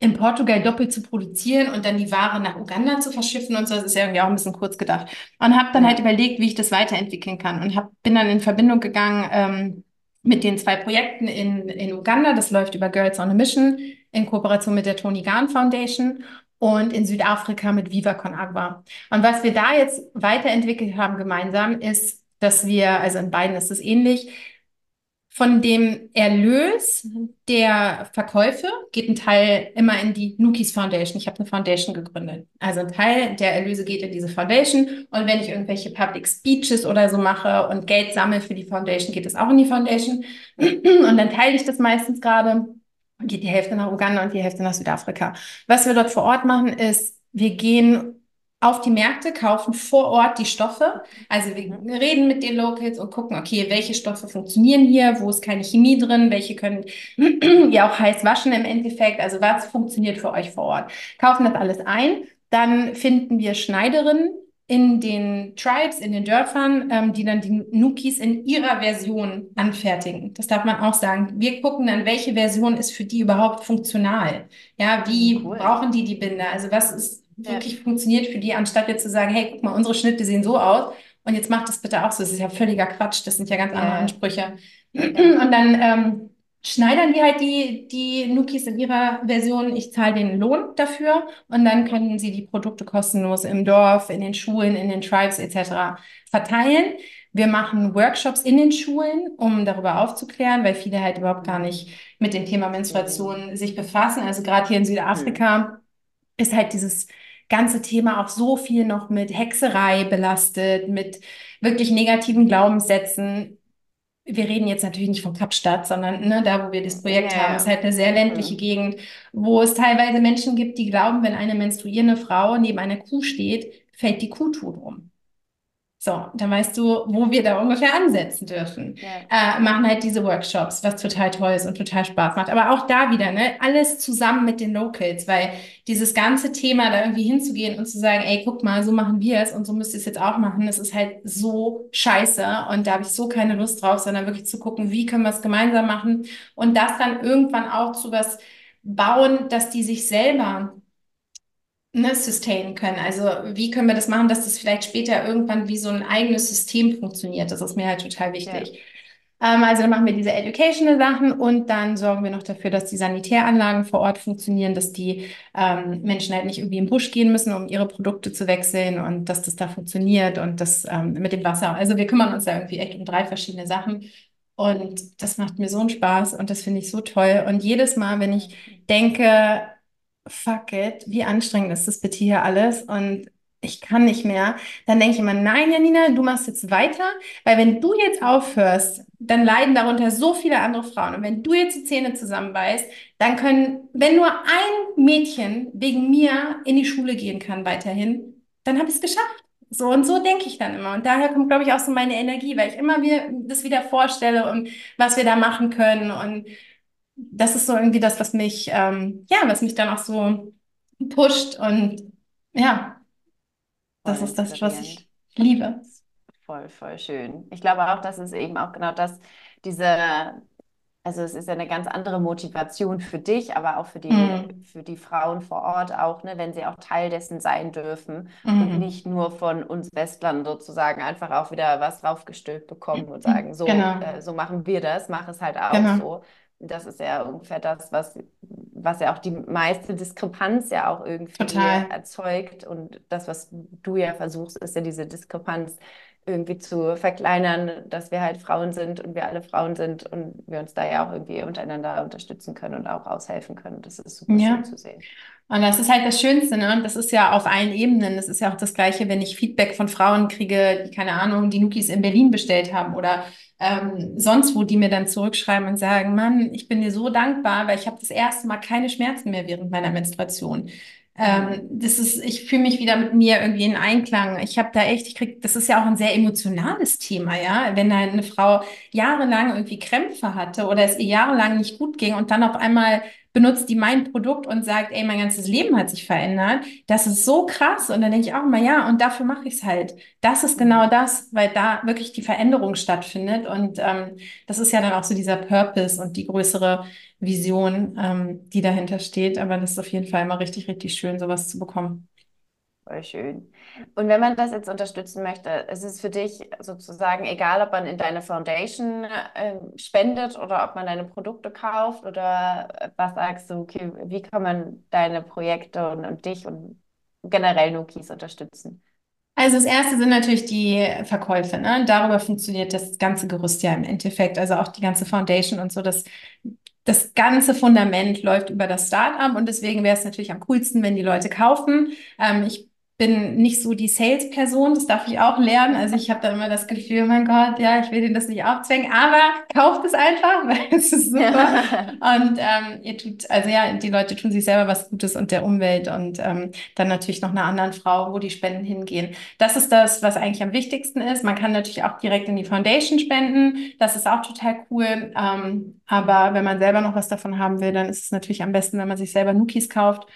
in Portugal doppelt zu produzieren und dann die Ware nach Uganda zu verschiffen und so, das ist ja irgendwie auch ein bisschen kurz gedacht. Und habe dann halt überlegt, wie ich das weiterentwickeln kann und hab, bin dann in Verbindung gegangen ähm, mit den zwei Projekten in, in Uganda. Das läuft über Girls on a Mission in Kooperation mit der Tony Gahn Foundation und in Südafrika mit Viva Con Agua. Und was wir da jetzt weiterentwickelt haben gemeinsam ist, dass wir, also in beiden ist es ähnlich, von dem Erlös der Verkäufe geht ein Teil immer in die Nukis Foundation. Ich habe eine Foundation gegründet. Also ein Teil der Erlöse geht in diese Foundation. Und wenn ich irgendwelche Public Speeches oder so mache und Geld sammle für die Foundation, geht es auch in die Foundation. Und dann teile ich das meistens gerade. Geht die Hälfte nach Uganda und die Hälfte nach Südafrika. Was wir dort vor Ort machen, ist, wir gehen auf die Märkte, kaufen vor Ort die Stoffe. Also wir reden mit den Locals und gucken, okay, welche Stoffe funktionieren hier, wo ist keine Chemie drin, welche können ja auch heiß waschen im Endeffekt. Also was funktioniert für euch vor Ort? Kaufen das alles ein. Dann finden wir Schneiderinnen in den Tribes, in den Dörfern, ähm, die dann die Nukis in ihrer Version anfertigen. Das darf man auch sagen. Wir gucken dann, welche Version ist für die überhaupt funktional. Ja, wie Cool. brauchen die die Binder? Also was ist Ja. wirklich funktioniert für die, anstatt jetzt zu sagen, hey, guck mal, unsere Schnitte sehen so aus und jetzt macht das bitte auch so. Das ist ja völliger Quatsch. Das sind ja ganz andere. Ansprüche. Und dann ähm, schneidern die halt die, die Nukis in ihrer Version. Ich zahle den Lohn dafür und dann können sie die Produkte kostenlos im Dorf, in den Schulen, in den Tribes etc. verteilen. Wir machen Workshops in den Schulen, um darüber aufzuklären, weil viele halt überhaupt gar nicht mit dem Thema Menstruation sich befassen. Also gerade hier in Südafrika ist halt dieses ganze Thema auch so viel noch mit Hexerei belastet, mit wirklich negativen Glaubenssätzen. Wir reden jetzt natürlich nicht von Kapstadt, sondern ne, da, wo wir das Projekt Ja, haben, ist halt eine sehr ländliche Mhm. Gegend, wo es teilweise Menschen gibt, die glauben, wenn eine menstruierende Frau neben einer Kuh steht, fällt die Kuh tot um. So, dann weißt du, wo wir da ungefähr ansetzen dürfen Ja. äh, machen halt diese Workshops, was total toll ist und total Spaß macht. Aber auch da wieder, ne, alles zusammen mit den Locals, weil dieses ganze Thema, da irgendwie hinzugehen und zu sagen, ey, guck mal, so machen wir es und so müsst ihr es jetzt auch machen, das ist halt so scheiße und da habe ich so keine Lust drauf, sondern wirklich zu gucken, wie können wir es gemeinsam machen und das dann irgendwann auch zu was bauen, dass die sich selber ne, sustainen können. Also wie können wir das machen, dass das vielleicht später irgendwann wie so ein eigenes System funktioniert? Das ist mir halt total wichtig. Ähm, also dann machen wir diese educational Sachen und dann sorgen wir noch dafür, dass die Sanitäranlagen vor Ort funktionieren, dass die ähm, Menschen halt nicht irgendwie im Busch gehen müssen, um ihre Produkte zu wechseln und dass das da funktioniert und das ähm, mit dem Wasser. Also wir kümmern uns da irgendwie echt um drei verschiedene Sachen. Und das macht mir so einen Spaß und das finde ich so toll. Und jedes Mal, wenn ich denke, fuck it, wie anstrengend ist das bitte hier alles und ich kann nicht mehr, dann denke ich immer, nein, Janina, du machst jetzt weiter, weil wenn du jetzt aufhörst, dann leiden darunter so viele andere Frauen. Und wenn du jetzt die Zähne zusammenbeißt, dann können, wenn nur ein Mädchen wegen mir in die Schule gehen kann weiterhin, dann habe ich es geschafft. So und so denke ich dann immer. Und daher kommt, glaube ich, auch so meine Energie, weil ich immer mir das wieder vorstelle und was wir da machen können. Und das ist so irgendwie das, was mich, ähm, ja, was mich dann auch so pusht. Und ja, das Voll ist das, was ich liebe. Voll, voll schön. Ich glaube auch, dass es eben auch genau das, diese, also es ist ja eine ganz andere Motivation für dich, aber auch für die, Mhm. für die Frauen vor Ort auch, ne, wenn sie auch Teil dessen sein dürfen und Mhm. nicht nur von uns Westlern sozusagen einfach auch wieder was draufgestülpt bekommen und sagen, so, Genau. äh, so machen wir das, mach es halt auch Genau. so. Das ist ja ungefähr das, was was ja auch die meiste Diskrepanz ja auch irgendwie Total. erzeugt. Und das, was du ja versuchst, ist ja diese Diskrepanz irgendwie zu verkleinern, dass wir halt Frauen sind und wir alle Frauen sind und wir uns da ja auch irgendwie untereinander unterstützen können und auch aushelfen können. Das ist super Ja. schön zu sehen. Und das ist halt das Schönste, ne? Und das ist ja auf allen Ebenen. Das ist ja auch das Gleiche, wenn ich Feedback von Frauen kriege, die, keine Ahnung, die Nukis in Berlin bestellt haben oder ähm, sonst wo, die mir dann zurückschreiben und sagen, Mann, ich bin dir so dankbar, weil ich habe das erste Mal keine Schmerzen mehr während meiner Menstruation. Ähm, das ist, ich fühle mich wieder mit mir irgendwie in Einklang. Ich habe da echt, ich krieg, das ist ja auch ein sehr emotionales Thema, ja. Wenn da eine Frau jahrelang irgendwie Krämpfe hatte oder es ihr jahrelang nicht gut ging und dann auf einmal benutzt die mein Produkt und sagt, ey, mein ganzes Leben hat sich verändert. Das ist so krass. Und dann denke ich auch mal, ja, und dafür mache ich es halt. Das ist genau das, weil da wirklich die Veränderung stattfindet. Und ähm, das ist ja dann auch so dieser Purpose und die größere Vision, ähm, die dahinter steht. Aber das ist auf jeden Fall immer richtig, richtig schön, sowas zu bekommen. Voll schön. Und wenn man das jetzt unterstützen möchte, ist es für dich sozusagen egal, ob man in deine Foundation äh, spendet oder ob man deine Produkte kauft oder äh, was sagst du, okay, wie kann man deine Projekte und, und dich und generell Nukis unterstützen? Also das erste sind natürlich die Verkäufe, ne? Darüber funktioniert das ganze Gerüst ja im Endeffekt. Also auch die ganze Foundation und so, das, das ganze Fundament läuft über das Startup und deswegen wäre es natürlich am coolsten, wenn die Leute kaufen. Ähm, ich bin nicht so die Sales-Person, das darf ich auch lernen. Also ich habe da immer das Gefühl, mein Gott, ja, ich will denen das nicht aufzwängen, aber kauft es einfach, weil es ist super. Und ähm, ihr tut, also ja, die Leute tun sich selber was Gutes und der Umwelt und ähm, dann natürlich noch einer anderen Frau, wo die Spenden hingehen. Das ist das, was eigentlich am wichtigsten ist. Man kann natürlich auch direkt in die Foundation spenden. Das ist auch total cool. Ähm, aber wenn man selber noch was davon haben will, dann ist es natürlich am besten, wenn man sich selber Nukis kauft.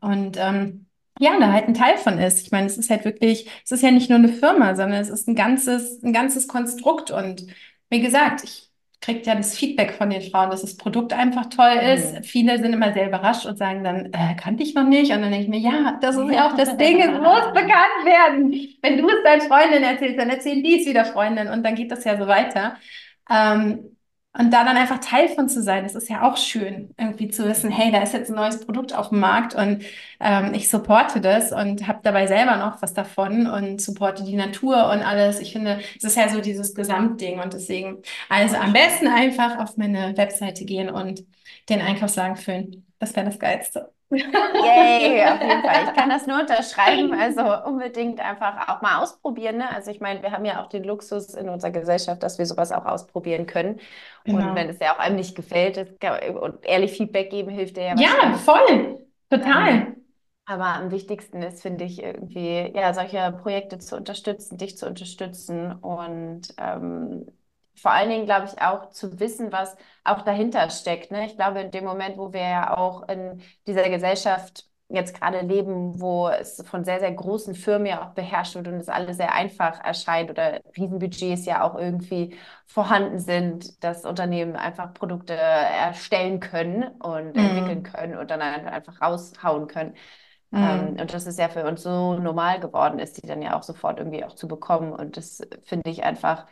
Und ähm, ja, da halt ein Teil von ist. Ich meine, es ist halt wirklich, es ist ja nicht nur eine Firma, sondern es ist ein ganzes, ein ganzes Konstrukt. Und wie gesagt, ich kriege ja das Feedback von den Frauen, dass das Produkt einfach toll ist. Mhm. Viele sind immer sehr überrascht und sagen dann, äh, kannte ich noch nicht. Und dann denke ich mir, ja, das ist ja auch das Ding, es muss bekannt werden. Wenn du es deinen Freundinnen erzählst, dann erzählen die es wieder Freundinnen und dann geht das ja so weiter. Ähm, und da dann einfach Teil von zu sein, das ist ja auch schön, irgendwie zu wissen, hey, da ist jetzt ein neues Produkt auf dem Markt und ähm, ich supporte das und habe dabei selber noch was davon und supporte die Natur und alles. Ich finde, es ist ja so dieses Gesamtding und deswegen, also am besten einfach auf meine Webseite gehen und den Einkaufswagen füllen. Das wäre das Geilste. Yay, auf jeden Fall. Ich kann das nur unterschreiben. Also unbedingt einfach auch mal ausprobieren. Ne? Also ich meine, wir haben ja auch den Luxus in unserer Gesellschaft, dass wir sowas auch ausprobieren können. Genau. Und wenn es ja auch einem nicht gefällt, kann, und ehrlich Feedback geben hilft dir ja Ja, voll. Total. Ähm, aber am wichtigsten ist, finde ich, irgendwie, ja, solche Projekte zu unterstützen, dich zu unterstützen und ähm, vor allen Dingen, glaube ich, auch zu wissen, was auch dahinter steckt. Ne? Ich glaube, in dem Moment, wo wir ja auch in dieser Gesellschaft jetzt gerade leben, wo es von sehr, sehr großen Firmen ja auch beherrscht wird und es alles sehr einfach erscheint oder Riesenbudgets ja auch irgendwie vorhanden sind, dass Unternehmen einfach Produkte erstellen können und entwickeln Mhm. können und dann einfach raushauen können. Ähm, Mhm. und das ist ja für uns so normal geworden ist, die dann ja auch sofort irgendwie auch zu bekommen. Und das finde ich einfach,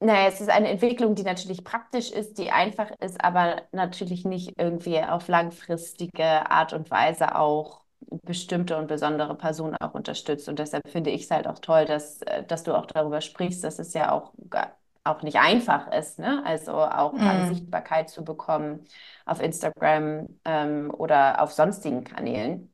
naja, es ist eine Entwicklung, die natürlich praktisch ist, die einfach ist, aber natürlich nicht irgendwie auf langfristige Art und Weise auch bestimmte und besondere Personen auch unterstützt. Und deshalb finde ich es halt auch toll, dass, äh, dass du auch darüber sprichst, dass es ja auch, auch nicht einfach ist, ne? Also auch Mhm. Sichtbarkeit zu bekommen auf Instagram ähm, oder auf sonstigen Kanälen.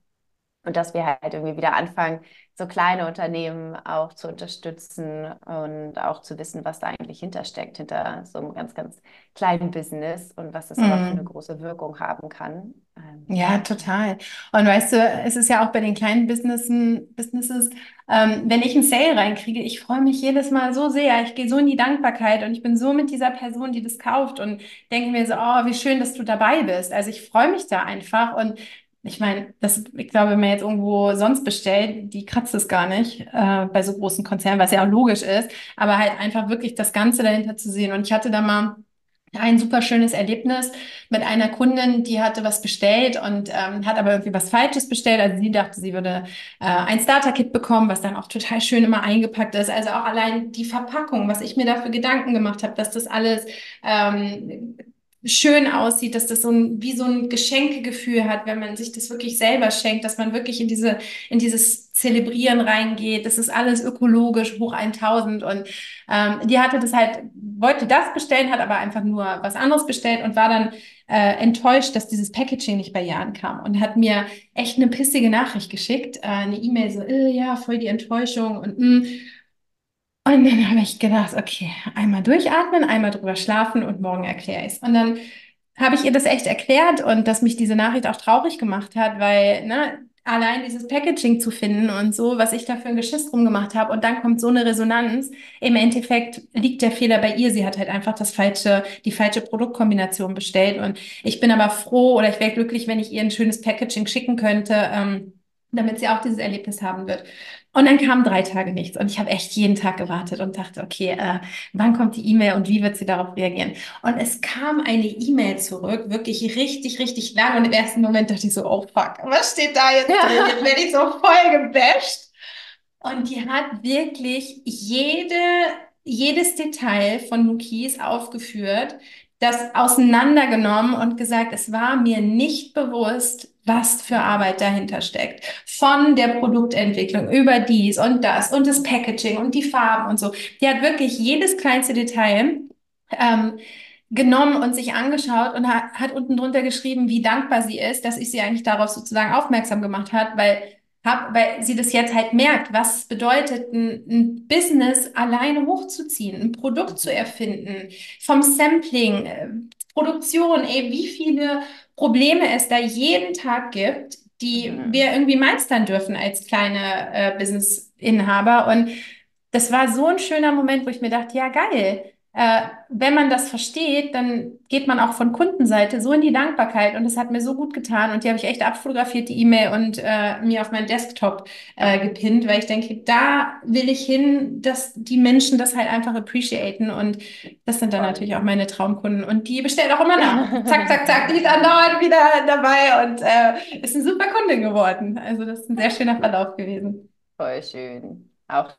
Und dass wir halt irgendwie wieder anfangen, so kleine Unternehmen auch zu unterstützen und auch zu wissen, was da eigentlich hintersteckt, hinter so einem ganz, ganz kleinen Business und was das aber für eine Mhm. große Wirkung haben kann. Ähm, Ja, total. Und weißt du, es ist ja auch bei den kleinen Businessen, Businesses, ähm, wenn ich einen Sale reinkriege, ich freue mich jedes Mal so sehr. Ich gehe so in die Dankbarkeit und ich bin so mit dieser Person, die das kauft und denke mir so, oh, wie schön, dass du dabei bist. Also ich freue mich da einfach und ich meine, das, ich glaube, wenn man jetzt irgendwo sonst bestellt, die kratzt es gar nicht, äh, bei so großen Konzernen, was ja auch logisch ist, aber halt einfach wirklich das Ganze dahinter zu sehen. Und ich hatte da mal ein super schönes Erlebnis mit einer Kundin, die hatte was bestellt und ähm, hat aber irgendwie was Falsches bestellt. Also sie dachte, sie würde äh, ein Starter-Kit bekommen, was dann auch total schön immer eingepackt ist. Also auch allein die Verpackung, was ich mir dafür Gedanken gemacht habe, dass das alles ähm, schön aussieht, dass das so ein, wie so ein Geschenkegefühl hat, wenn man sich das wirklich selber schenkt, dass man wirklich in diese, in dieses Zelebrieren reingeht. Das ist alles ökologisch, hoch 1000 und ähm, die hatte das halt, wollte das bestellen, hat aber einfach nur was anderes bestellt und war dann äh, enttäuscht, dass dieses Packaging nicht bei ihr ankam und hat mir echt eine pissige Nachricht geschickt, äh, eine E-Mail so, äh, ja, voll die Enttäuschung und mh. Und dann habe ich gedacht, okay, einmal durchatmen, einmal drüber schlafen und morgen erkläre ich es. Und dann habe ich ihr das echt erklärt und dass mich diese Nachricht auch traurig gemacht hat, weil ne, allein dieses Packaging zu finden und so, was ich da für ein Geschiss drum gemacht habe und dann kommt so eine Resonanz. Im Endeffekt liegt der Fehler bei ihr. Sie hat halt einfach das falsche, die falsche Produktkombination bestellt und ich bin aber froh oder ich wäre glücklich, wenn ich ihr ein schönes Packaging schicken könnte. Ähm, damit sie auch dieses Erlebnis haben wird. Und dann kamen drei Tage nichts und ich habe echt jeden Tag gewartet und dachte, okay, äh, wann kommt die E-Mail und wie wird sie darauf reagieren? Und es kam eine E-Mail zurück, wirklich richtig, richtig lang und im ersten Moment dachte ich so, oh fuck, was steht da jetzt drin? Jetzt werde ich so voll gebasht. Und die hat wirklich jede, jedes Detail von Mukis aufgeführt, das auseinandergenommen und gesagt, es war mir nicht bewusst, was für Arbeit dahinter steckt. Von der Produktentwicklung über dies und das und das Packaging und die Farben und so. Die hat wirklich jedes kleinste Detail ähm, genommen und sich angeschaut und hat, hat unten drunter geschrieben, wie dankbar sie ist, dass ich sie eigentlich darauf sozusagen aufmerksam gemacht hat, weil hab, weil sie das jetzt halt merkt, was bedeutet, ein, ein Business alleine hochzuziehen, ein Produkt zu erfinden, vom Sampling, äh, Produktion, ey, wie viele Probleme es da jeden Tag gibt, die mhm. wir irgendwie meistern dürfen als kleine äh, Business-Inhaber. Und das war so ein schöner Moment, wo ich mir dachte, ja, geil äh, wenn man das versteht, dann geht man auch von Kundenseite so in die Dankbarkeit und das hat mir so gut getan und die habe ich echt abfotografiert, die E-Mail und äh, mir auf meinen Desktop äh, gepinnt, weil ich denke, da will ich hin, dass die Menschen das halt einfach appreciaten und das sind dann natürlich auch meine Traumkunden und die bestellen auch immer nach. zack, zack, zack, die ist andauernd wieder dabei und äh, ist eine super Kundin geworden. Also das ist ein sehr schöner Verlauf gewesen. Voll schön. Auch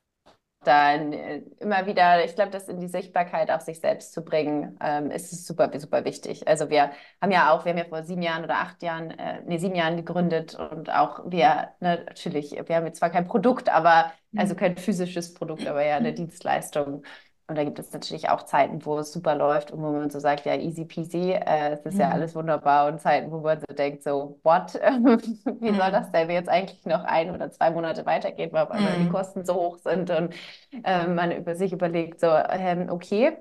dann äh, immer wieder, ich glaube, das in die Sichtbarkeit auch sich selbst zu bringen, ähm, ist super, super wichtig. Also wir haben ja auch, wir haben ja vor sieben Jahren oder acht Jahren, äh, nee, sieben Jahren gegründet und auch wir, ne, natürlich, wir haben jetzt zwar kein Produkt, aber, also mhm. kein physisches Produkt, aber ja eine Dienstleistung. Und da gibt es natürlich auch Zeiten, wo es super läuft und wo man so sagt, ja, easy peasy, äh, es ist mhm. ja alles wunderbar. Und Zeiten, wo man so denkt, so, what? Wie soll das mhm. denn jetzt eigentlich noch ein oder zwei Monate weitergehen, weil mhm. die Kosten so hoch sind und äh, man über sich überlegt, so, ähm, okay,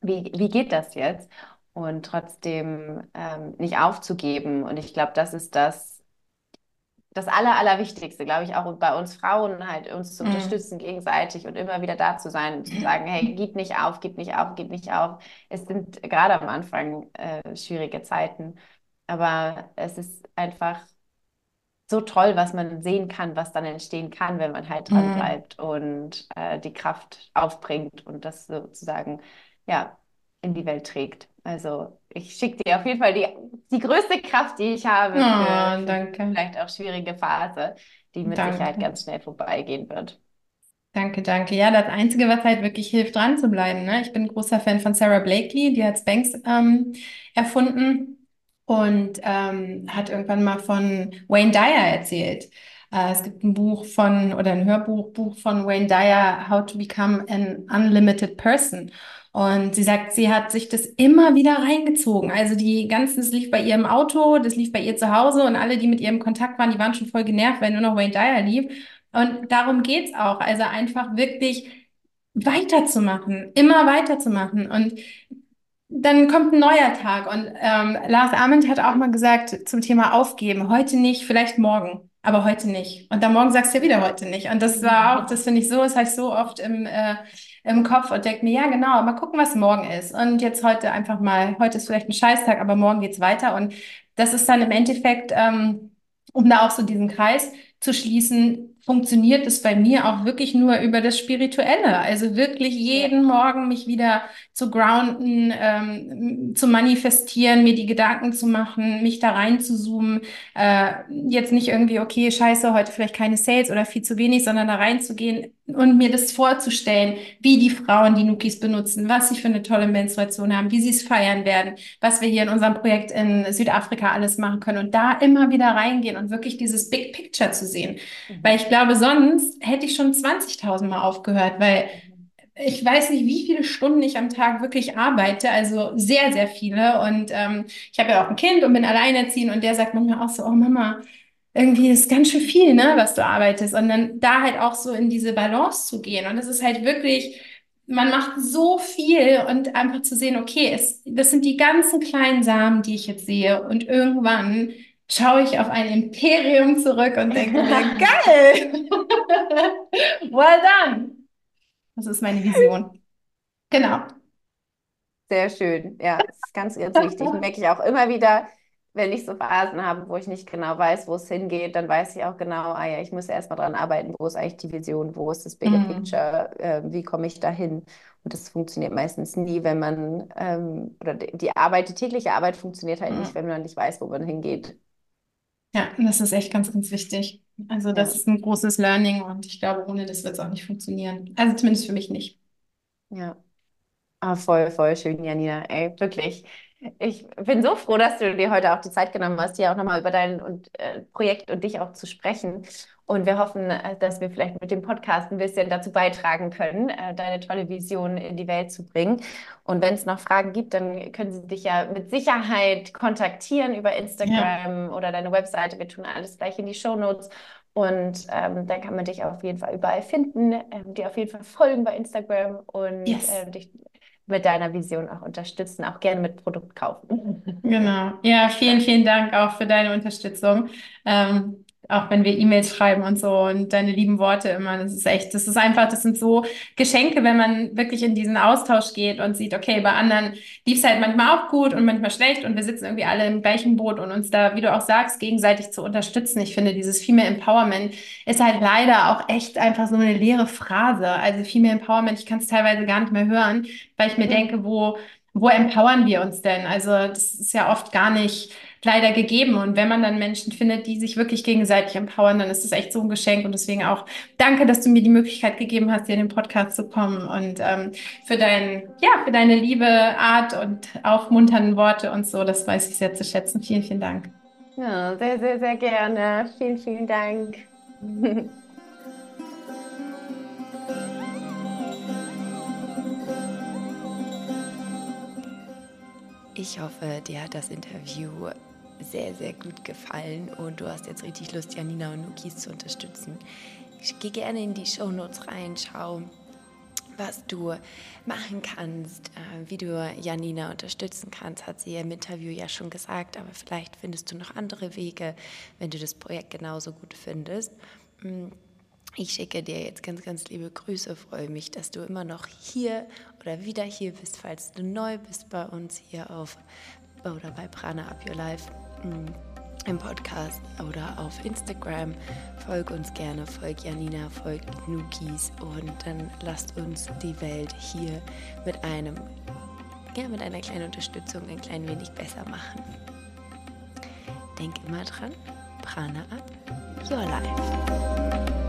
wie, wie geht das jetzt? Und trotzdem ähm, nicht aufzugeben. Und ich glaube, das ist das, das Aller, Allerwichtigste, glaube ich, auch bei uns Frauen halt uns zu mhm. unterstützen gegenseitig und immer wieder da zu sein und zu sagen, hey, gib nicht auf, gib nicht auf, gib nicht auf. Es sind gerade am Anfang äh, schwierige Zeiten, aber es ist einfach so toll, was man sehen kann, was dann entstehen kann, wenn man halt dran mhm. bleibt und äh, die Kraft aufbringt und das sozusagen ja in die Welt trägt. Also ich schicke dir auf jeden Fall die, die größte Kraft, die ich habe oh, für, danke. vielleicht auch schwierige Phase, die mit danke. Sicherheit ganz schnell vorbeigehen wird. Danke, danke. Ja, das Einzige, was halt wirklich hilft, dran zu bleiben. Ne? Ich bin großer Fan von Sarah Blakely, die hat Spanx ähm, erfunden und ähm, hat irgendwann mal von Wayne Dyer erzählt. Äh, es gibt ein Buch von oder ein Hörbuch Buch von Wayne Dyer, How to Become an Unlimited Person. Und sie sagt, sie hat sich das immer wieder reingezogen. Also die ganzen, das lief bei ihr im Auto, das lief bei ihr zu Hause und alle, die mit ihr im Kontakt waren, die waren schon voll genervt, weil nur noch Wayne Dyer lief. Und darum geht's auch. Also einfach wirklich weiterzumachen, immer weiterzumachen. Und dann kommt ein neuer Tag. Und ähm, Lars Ament hat auch mal gesagt zum Thema Aufgeben, heute nicht, vielleicht morgen, aber heute nicht. Und dann morgen sagst du ja wieder heute nicht. Und das war auch, das finde ich so, das habe ich so oft im äh, im Kopf und denke mir, ja, genau, mal gucken, was morgen ist. Und jetzt heute einfach mal, heute ist vielleicht ein Scheißtag, aber morgen geht's weiter. Und das ist dann im Endeffekt, ähm, um da auch so diesen Kreis zu schließen, funktioniert es bei mir auch wirklich nur über das Spirituelle. Also wirklich jeden Morgen mich wieder zu grounden, ähm, zu manifestieren, mir die Gedanken zu machen, mich da rein zu zoomen. Äh, jetzt nicht irgendwie, okay, scheiße, heute vielleicht keine Sales oder viel zu wenig, sondern da reinzugehen und mir das vorzustellen, wie die Frauen die Nukis benutzen, was sie für eine tolle Menstruation haben, wie sie es feiern werden, was wir hier in unserem Projekt in Südafrika alles machen können und da immer wieder reingehen und wirklich dieses Big Picture zu sehen. Mhm. Weil ich glaube, sonst hätte ich schon 20.000 Mal aufgehört, weil ich weiß nicht, wie viele Stunden ich am Tag wirklich arbeite, also sehr, sehr viele. Und ähm, ich habe ja auch ein Kind und bin alleinerziehend und der sagt manchmal auch so, oh Mama, irgendwie ist ganz schön viel, ne, was du arbeitest. Und dann da halt auch so in diese Balance zu gehen. Und es ist halt wirklich, man macht so viel und einfach zu sehen, okay, es, das sind die ganzen kleinen Samen, die ich jetzt sehe. Und irgendwann schaue ich auf ein Imperium zurück und denke mir, geil! well done! Das ist meine Vision. Genau. Sehr schön. Ja, das ist ganz, ganz wichtig. Merke ich auch immer wieder, wenn ich so Phasen habe, wo ich nicht genau weiß, wo es hingeht, dann weiß ich auch genau, ah ja, ich muss erstmal dran arbeiten, wo ist eigentlich die Vision, wo ist das Bigger mm. Picture, äh, wie komme ich dahin? Und das funktioniert meistens nie, wenn man, ähm, oder die Arbeit, die tägliche Arbeit funktioniert halt mm. nicht, wenn man nicht weiß, wo man hingeht. Ja, das ist echt ganz, ganz wichtig. Also das ja. ist ein großes Learning und ich glaube, ohne das wird es auch nicht funktionieren. Also zumindest für mich nicht. Ja. Ah, voll, voll schön, Janina. Ey, wirklich. Ich bin so froh, dass du dir heute auch die Zeit genommen hast, hier auch nochmal über dein und, äh, Projekt und dich auch zu sprechen. Und wir hoffen, äh, dass wir vielleicht mit dem Podcast ein bisschen dazu beitragen können, äh, deine tolle Vision in die Welt zu bringen. Und wenn es noch Fragen gibt, dann können sie dich ja mit Sicherheit kontaktieren über Instagram ja. oder deine Webseite. Wir tun alles gleich in die Show Notes. Und ähm, dann kann man dich auf jeden Fall überall finden, ähm, dir auf jeden Fall folgen bei Instagram und yes. äh, dich mit deiner Vision auch unterstützen, auch gerne mit Produkt kaufen. Genau. Ja, vielen, vielen Dank auch für deine Unterstützung. Ähm, auch wenn wir E-Mails schreiben und so und deine lieben Worte immer, das ist echt, das ist einfach, das sind so Geschenke, wenn man wirklich in diesen Austausch geht und sieht, okay, bei anderen lief es halt manchmal auch gut und manchmal schlecht und wir sitzen irgendwie alle im gleichen Boot und uns da, wie du auch sagst, gegenseitig zu unterstützen. Ich finde, dieses Female Empowerment ist halt leider auch echt einfach so eine leere Phrase. Also Female Empowerment, ich kann es teilweise gar nicht mehr hören, weil ich mir mhm. denke, wo, wo empowern wir uns denn? Also das ist ja oft gar nicht leider gegeben. Und wenn man dann Menschen findet, die sich wirklich gegenseitig empowern, dann ist das echt so ein Geschenk. Und deswegen auch danke, dass du mir die Möglichkeit gegeben hast, hier in den Podcast zu kommen und ähm, für dein, ja, für deine liebe Art und aufmunternden Worte und so. Das weiß ich sehr zu schätzen. Vielen, vielen Dank. Ja, sehr, sehr, sehr gerne. Vielen, vielen Dank. Ich hoffe, dir hat das Interview sehr, sehr gut gefallen und du hast jetzt richtig Lust, Janina und Nukis zu unterstützen. Ich gehe gerne in die Show Notes rein, schau, was du machen kannst, äh, wie du Janina unterstützen kannst, hat sie im Interview ja schon gesagt, aber vielleicht findest du noch andere Wege, wenn du das Projekt genauso gut findest. Mm, ich schicke dir jetzt ganz, ganz liebe Grüße, freue mich, dass du immer noch hier oder wieder hier bist, falls du neu bist bei uns hier auf oder bei Prana Up Your Life im Podcast oder auf Instagram. Folg uns gerne, folg Janina, folg Nukis und dann lasst uns die Welt hier mit einem, ja, mit einer kleinen Unterstützung ein klein wenig besser machen. Denk immer dran, Prana up your life.